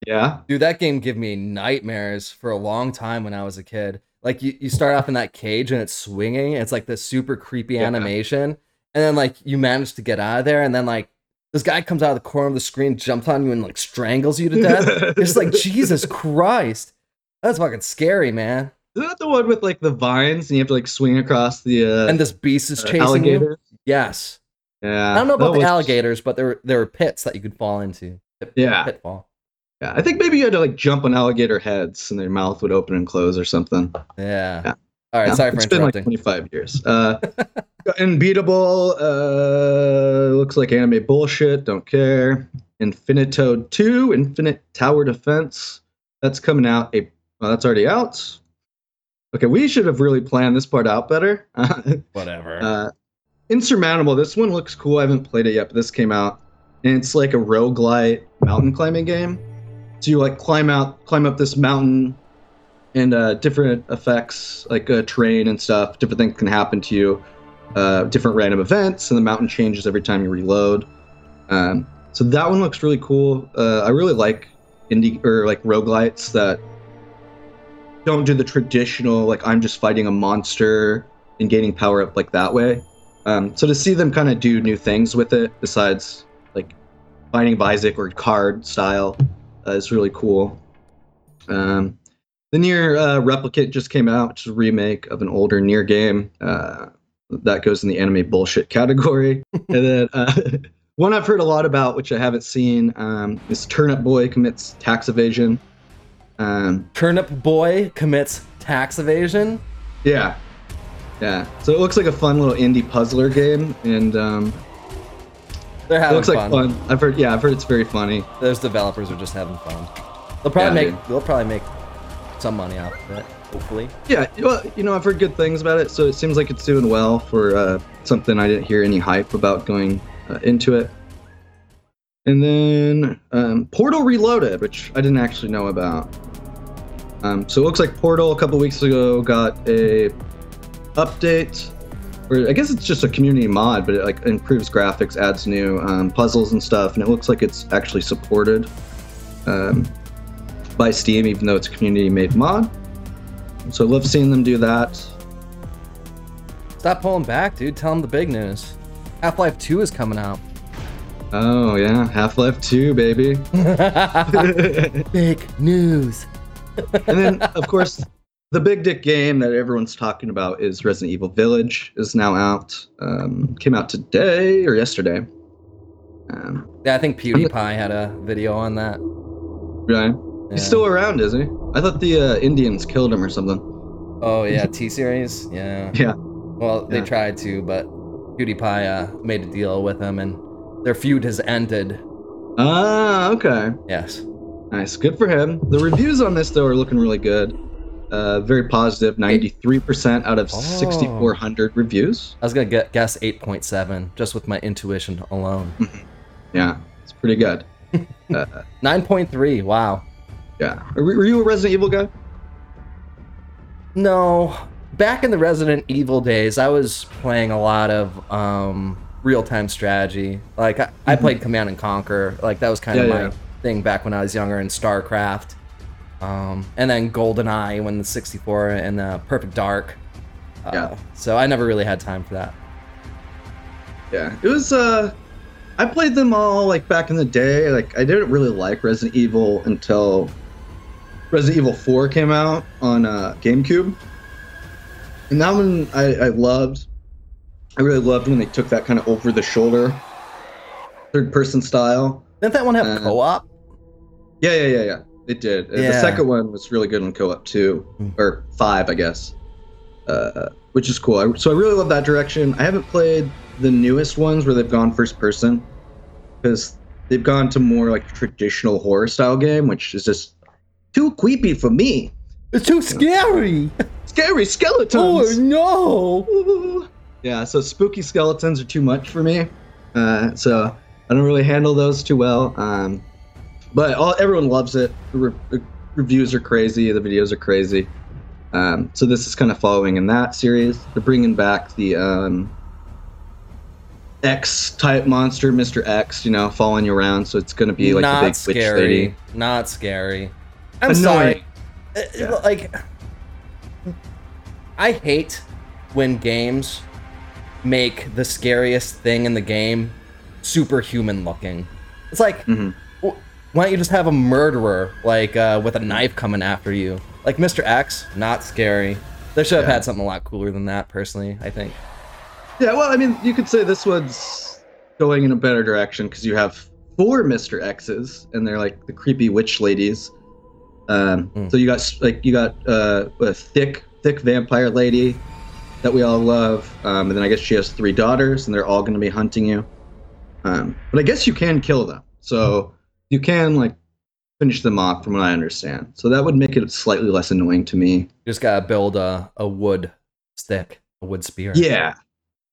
Yeah. Dude, that game gave me nightmares for a long time when I was a kid. Like you, you start off in that cage and it's swinging. It's like this super creepy Yeah. animation, and then like you manage to get out of there, and then like this guy comes out of the corner of the screen, jumps on you, and like strangles you to death. it's like Jesus Christ, that's fucking scary, man. Isn't that the one with like the vines and you have to like swing across the uh, And this beast is uh, chasing you. alligator? Yes, Yeah. I don't know about the was- alligators, but there were there were pits that you could fall into. Pit- Yeah. pitfall. Yeah, I think maybe you had to like jump on alligator heads and their mouth would open and close or something. Yeah. Yeah. All right, Yeah, sorry for it's been like 25 years. Uh, unbeatable. Uh, looks like anime bullshit. Don't care. Infinitode 2, Infinite Tower Defense. That's coming out. A, well, that's already out. Okay, we should have really planned this part out better. Whatever. uh, Insurmountable. This one looks cool. I haven't played it yet, but this came out, and it's like a roguelite mountain climbing game. So you like climb out, climb up this mountain, and uh, different effects like uh, terrain and stuff. Different things can happen to you. Uh, different random events, and the mountain changes every time you reload. Um, so that one looks really cool. Uh, I really like indie or like roguelites that don't do the traditional like I'm just fighting a monster and gaining power up like that way. Um, so to see them kind of do new things with it, besides like Binding Isaac or card style, uh, is really cool. Um, the NieR uh, Replicant just came out, which is a remake of an older NieR game. Uh, that goes in the anime bullshit category. and then uh, one I've heard a lot about, which I haven't seen, um, is Turnip Boy commits tax evasion. Um, Turnip Boy commits tax evasion. yeah, yeah. So it looks like a fun little indie puzzler game, and um, They're it having looks like fun. I've heard, yeah, I've heard it's very funny. Those developers are just having fun. They'll probably Yeah, make they'll probably make some money off of it. Hopefully. Yeah, well, you know, I've heard good things about it, so it seems like it's doing well for uh, something I didn't hear any hype about going uh, into it. And then um, Portal Reloaded, which I didn't actually know about. Um, so it looks like Portal a couple weeks ago got a update, or I guess it's just a community mod, but it like improves graphics, adds new um, puzzles and stuff, and it looks like it's actually supported um, by Steam, even though it's a community-made mod. So I love seeing them do that. Stop pulling back, dude. Tell them the big news. Half Life 2 is coming out. Oh yeah, Half Life 2, baby. big news. And then of course the big dick game that everyone's talking about is Resident Evil Village is now out. Um, came out today or yesterday. Um, Yeah, I think PewDiePie had a video on that. right. Yeah. He's still around, is he? I thought the uh, Indians killed him or something. Oh yeah, T series. Yeah. Yeah. Well, they Yeah. tried to, but PewDiePie uh, made a deal with him, and their feud has ended. Ah, okay. Yes. Nice. Good for him. The reviews on this though are looking really good. Uh, very positive. 93% out of Oh. 6,400 reviews. I was gonna get, guess 8.7 just with my intuition alone. Yeah, it's pretty good. uh, 9.3. Wow. yeah. Were, were you a Resident Evil guy? No, back in the Resident Evil days, I was playing a lot of um, real-time strategy. Like I, I played Command and Conquer. Like that was kind of Mm-hmm. My yeah. Thing back when I was younger in StarCraft. Um, and then GoldenEye when the 64 and the Perfect Dark. Uh, Yeah. So I never really had time for that. Yeah, it was. uh I played them all like back in the day. Like I didn't really like Resident Evil until Resident Evil 4 came out on uh, GameCube, and that one I, I loved. I really loved when they took that kind of over-the-shoulder third-person style. Didn't that one have Uh, co-op? Yeah, yeah, yeah, yeah. It did. Uh, The second one was really good on co-op too, Mm. or five, I guess. Uh, which is cool. I, so I really love that direction. I haven't played the newest ones where they've gone first person because they've gone to more like traditional horror style game, which is just too creepy for me. It's too scary. Scary skeletons. no. Yeah, so spooky skeletons are too much for me. Uh, so I don't really handle those too well. Um, but all, everyone loves it. The, re- the reviews are crazy. The videos are crazy. Um, so this is kind of following in that series. They're bringing back the um, X type monster, Mr. X. You know, following you around. So it's going to be like Not the big witch scary. lady. Not scary. I'm Annoying. sorry. Uh, Yeah. Like, I hate when games make the scariest thing in the game superhuman looking. It's like, Mhm. wh- why don't you just have a murderer like uh, with a knife coming after you? Like Mr. X, not scary. They should have Yeah. had something a lot cooler than that. Personally, I think. Yeah, well, I mean, you could say this one's going in a better direction because you have four Mister X's, and they're like the creepy witch ladies. Um, Mm. So you got like you got uh, a thick, thick vampire lady that we all love, um, and then I guess she has three daughters, and they're all going to be hunting you. Um, but I guess you can kill them, so you can like finish them off, from what I understand. So that would make it slightly less annoying to me. You just gotta build a, a wood stick, a wood spear. Yeah,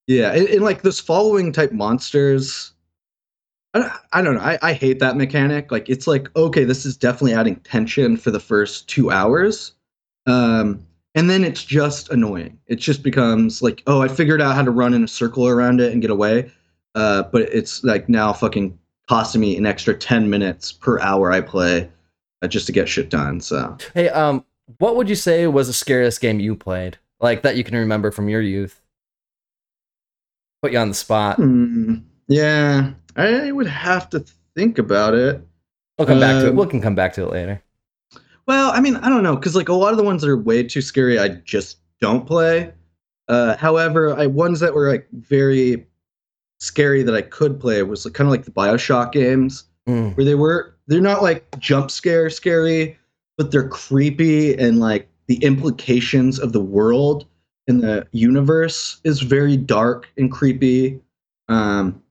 yeah, and, and like those following type monsters. I don't, I don't know. I, I hate that mechanic. Like it's like okay, this is definitely adding tension for the first two hours, um, and then it's just annoying. It just becomes like oh, I figured out how to run in a circle around it and get away, uh, but it's like now fucking costing me an extra ten minutes per hour I play uh, just to get shit done. So Hey, um, what would you say was the scariest game you played? Like that you can remember from your youth? Put you on the spot. Hmm, yeah, I would have to think about it. We'll come back to it. Um, We can come back to it later. Well, I mean, I don't know, because like a lot of the ones that are way too scary, I just don't play. Uh, however, I ones that were like very scary that I could play was like, kind of like the Bioshock games, Mm. where they were they're not like jump scare scary, but they're creepy and like the implications of the world and the universe is very dark and creepy. Um,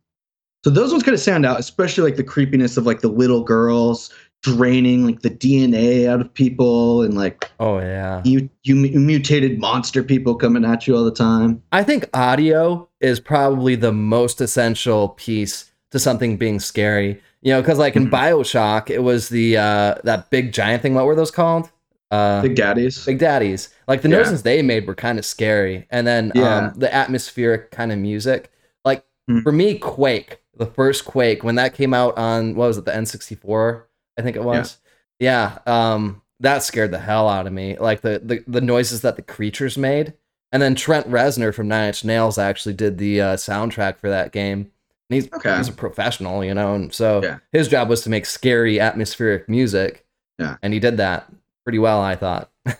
so those ones kind of stand out, especially like the creepiness of like the little girls draining like the DNA out of people and like Oh yeah. you you mutated monster people coming at you all the time. I think audio is probably the most essential piece to something being scary. You know, because like in Mhm. Bioshock, it was the uh that big giant thing. What were those called? Uh, Big Daddies. Big Daddies. Like the Yeah. noises they made were kind of scary, and then Yeah. um, the atmospheric kind of music. Like Mhm. for me, Quake, the first Quake, when that came out on what was it, the N64, I think it was. Yeah, um, that scared the hell out of me. Like the, the the noises that the creatures made, and then Trent Reznor from Nine Inch Nails actually did the uh, soundtrack for that game. And he's Okay. he's a professional, you know, and so Yeah. his job was to make scary atmospheric music. Yeah. and he did that pretty well, I thought.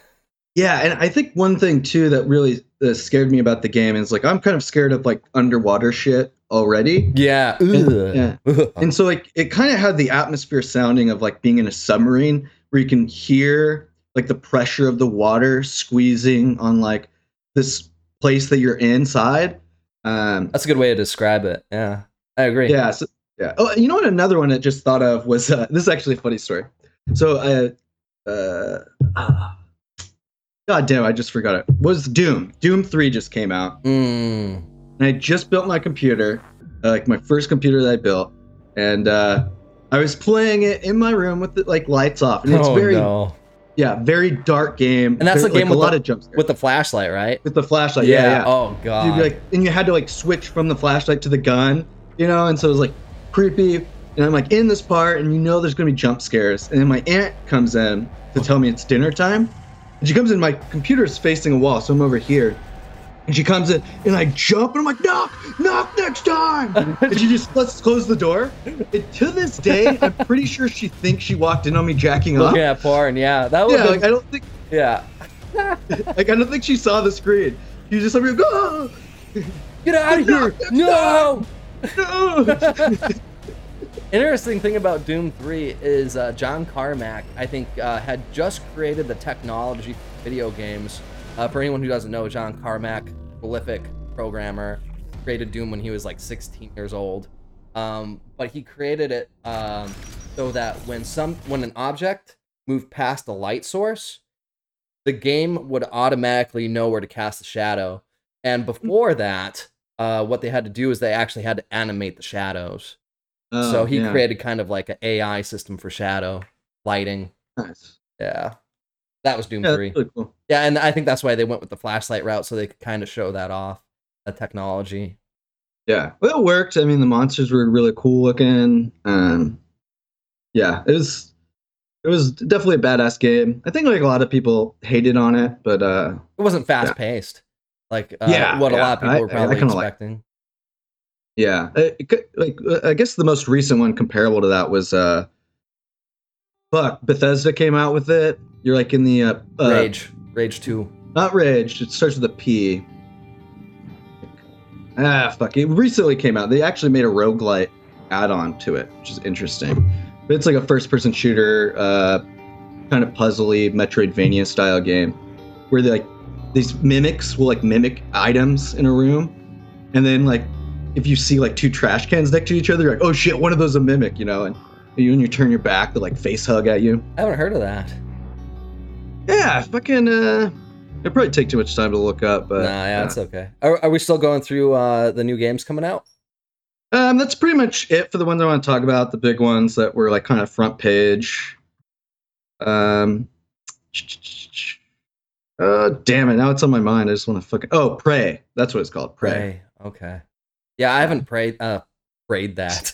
Yeah, and I think one thing too that really uh, scared me about the game is like I'm kind of scared of like underwater shit already. Yeah. And- yeah. And so like it kind of had the atmosphere sounding of like being in a submarine where you can hear like the pressure of the water squeezing on like this place that you're inside. Um That's a good way to describe it. Yeah, I agree. yeah, so, yeah. Oh, you know what another one I just thought of was uh, this is actually a funny story. So uh uh ah, God damn, I just forgot it. Was Doom. Doom 3 just came out. Mm. And I just built my computer, uh, like my first computer that I built, and uh, I was playing it in my room with the like lights off, and it's oh very no! yeah, very dark game. And that's very, the game like, with a lot the- of jump scares With the flashlight, right? with the flashlight. Yeah, yeah. Oh You'd god. be like, and you had to like switch from the flashlight to the gun, you know, and so it was like creepy. And I'm like in this part, and you know there's gonna be jump scares, and then my aunt comes in to tell me it's dinner time. And she comes in, my computer's facing a wall, so I'm over here. And she comes in, and I jump, and I'm like, knock, knock next time. and she just let's close the door. And to this day, I'm pretty sure she thinks she walked in on me jacking off. Looking at porn. Yeah, that was. Yeah, like I don't think, yeah. like I don't think she saw the screen. She was just like, oh, Get out of here! No. no. Interesting thing about Doom 3 is uh, John Carmack, I think, uh, had just created the technology for video games. Uh, for anyone who doesn't know, John Carmack, prolific programmer, created Doom when he was like 16 years old. Um, but he created it um, so that when some when an object moved past a light source, the game would automatically know where to cast the shadow. And before that, uh, what they had to do is they actually had to animate the shadows so Oh, he yeah. created kind of like an AI system for shadow lighting. Nice. Yeah. That was Doom Yeah, 3. really cool. Yeah, and I think that's why they went with the flashlight route so they could kind of show that off, the technology. Yeah, well, it worked. I mean, the monsters were really cool looking. Um, yeah, it was it was definitely a badass game. I think like a lot of people hated on it, but uh, It wasn't fast paced. Like uh, Yeah, what a lot of people I- were I probably kinda like- expecting. yeah, it, it like uh, I guess the most recent one comparable to that was uh, fuck Bethesda came out with it. You're like in the uh, uh Rage. Rage 2. not Rage. It starts with a P. Ah, fuck. It recently came out. They actually made a roguelite add-on to it, which is interesting. But it's like a first-person shooter, uh, kind of puzzly Metroidvania style game, where they like these mimics will like mimic items in a room, and then like if you see like two trash cans next to each other, you're like, oh shit, one of those a mimic, you know, and you and you turn your back, they like face hug at you. I haven't heard of that. Yeah, fucking. Uh, it'd probably take too much time to look up, but nah, yeah, uh, it's okay. Are, are we still going through uh, the new games coming out? Um, that's pretty much it for the ones I want to talk about. The big ones that were like kind of front page. Um, uh, damn it! Now it's on my mind. I just want to fucking. Oh, Prey. That's what it's called. Prey. Prey. Okay. Yeah, I haven't prayed uh prayed that.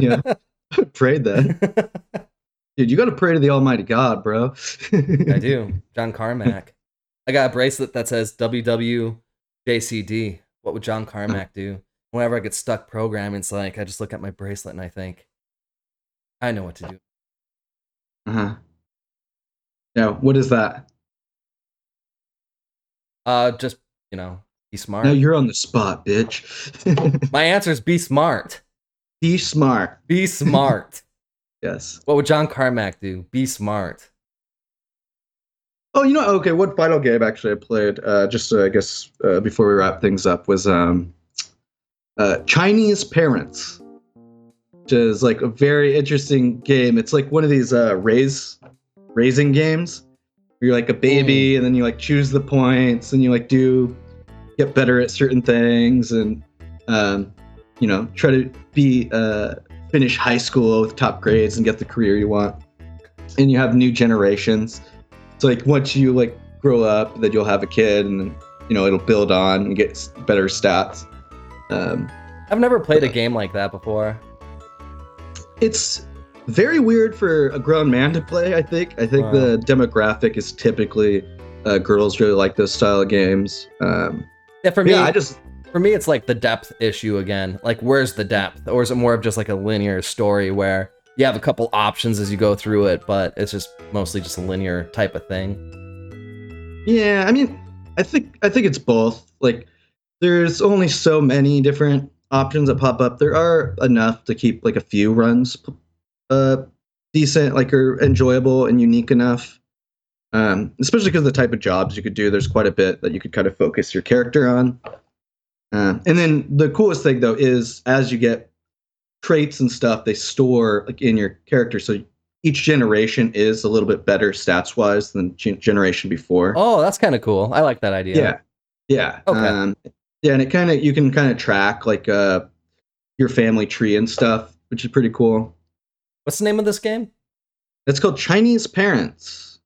Yeah. Prayed that, dude. You got to pray to the Almighty God, bro. I do. John Carmack. I got a bracelet that says WWJCD. What would John Carmack do? Whenever I get stuck programming, it's like I just look at my bracelet and I think, I know what to do. Uh huh. Yeah. What is that? Uh, just you know, Be smart. Now you're on the spot, bitch. My answer is be smart. Be smart. Be smart. Yes. what would John Carmack do? Be smart. Oh, you know, okay. What final game actually I played? Uh, just uh, I guess uh, before we wrap things up was um, uh, Chinese Parents, which is like a very interesting game. It's like one of these uh, raise raising games. You're like a baby, and then you like choose the points, and you like do get better at certain things, and um, you know try to be uh, finish high school with top grades and get the career you want. And you have new generations. So like once you like grow up, then you'll have a kid, and you know it'll build on and get better stats. Um, I've never played a game like that before. it's very weird for a grown man to play. I think. I think Wow. the demographic is typically uh, girls really like those style of games. Um, Yeah, for me, yeah, I just for me, it's like the depth issue again. Like, where's the depth, or is it more of just like a linear story where you have a couple options as you go through it, but it's just mostly just a linear type of thing? Yeah, I mean, I think I think it's both. Like, there's only so many different options that pop up. There are enough to keep like a few runs, uh, decent, like or enjoyable and unique enough. Um, especially because the type of jobs you could do. There's quite a bit that you could kind of focus your character on. Um, and then the coolest thing though is as you get traits and stuff, they store like in your character. So each generation is a little bit better stats wise than gen- generation before. Oh, that's kind of cool. I like that idea. Yeah. Yeah. Okay. Um, yeah, and it kind of you can kind of track like uh your family tree and stuff, which is pretty cool. What's the name of this game? It's called Chinese Parents.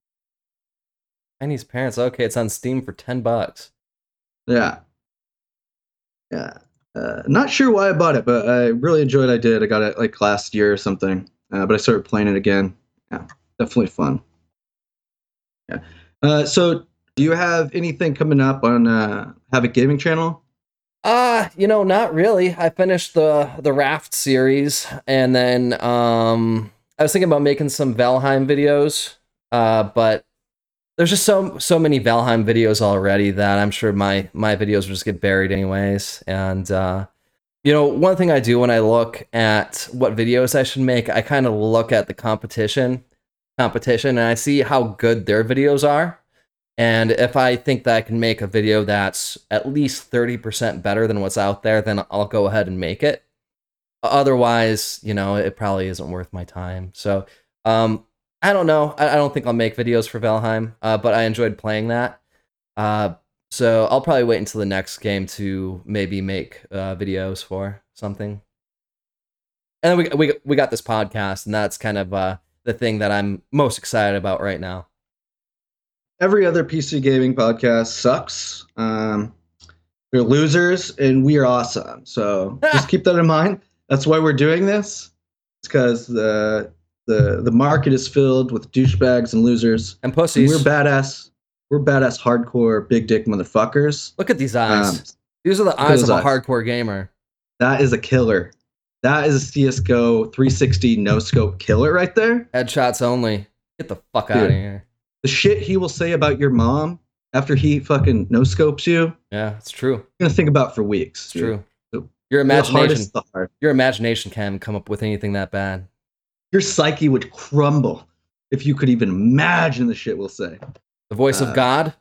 Chinese Parents. Okay, it's on Steam for ten bucks. Yeah. Yeah. Uh, not sure why I bought it, but I really enjoyed. I did. I got it like last year or something, uh, but I started playing it again. Yeah, definitely fun. Yeah. Uh, so, do you have anything coming up on uh, Havoc Gaming Channel? Uh, you know, not really. I finished the the Raft series, and then um, I was thinking about making some Valheim videos. Uh, but there's just so so many Valheim videos already that I'm sure my my videos will just get buried anyways. And uh, you know, one thing I do when I look at what videos I should make, I kind of look at the competition competition, and I see how good their videos are. And if I think that I can make a video that's at least 30% better than what's out there, then I'll go ahead and make it. Otherwise, you know, it probably isn't worth my time. So, um, I don't know. I, I don't think I'll make videos for Valheim, uh, but I enjoyed playing that. Uh, so I'll probably wait until the next game to maybe make uh, videos for something. And then we, we, we got this podcast, and that's kind of uh, the thing that I'm most excited about right now. every other PC gaming podcast sucks. Um, they're losers, and we are awesome. So just keep that in mind. That's why we're doing this. It's because the the the market is filled with douchebags and losers. And And pussies. we're badass. We're badass, hardcore, big dick motherfuckers. Look at these eyes. Um, These are the eyes of a eyes. hardcore gamer. that is a killer. That is a CS:GO 360 no scope killer right there. Headshots only. Get the fuck out of here. The shit he will say about your mom after he fucking no scopes you, Yeah, it's true. gonna think about for weeks. It's dude. true. Your The imagination, hardest, the hard. your imagination can come up with anything that bad. Your psyche would crumble if you could even imagine the shit we'll say. The voice Uh, of God,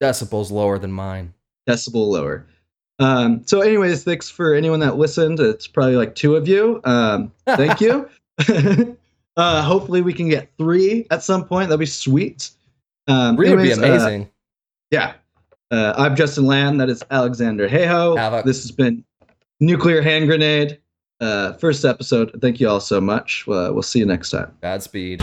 decibels lower than mine. Decibel lower. Um, so, anyways, thanks for anyone that listened. It's probably like two of you. Um, thank you. uh, hopefully, we can get three at some point. That'd be sweet. Um, Really would be anyways, uh, amazing. yeah. Uh, I'm Justin Land. That is Alexander. Havoc. This has been Nuclear Hand Grenade. Uh, first episode. Thank you all so much. Uh, we'll see you next time. Godspeed.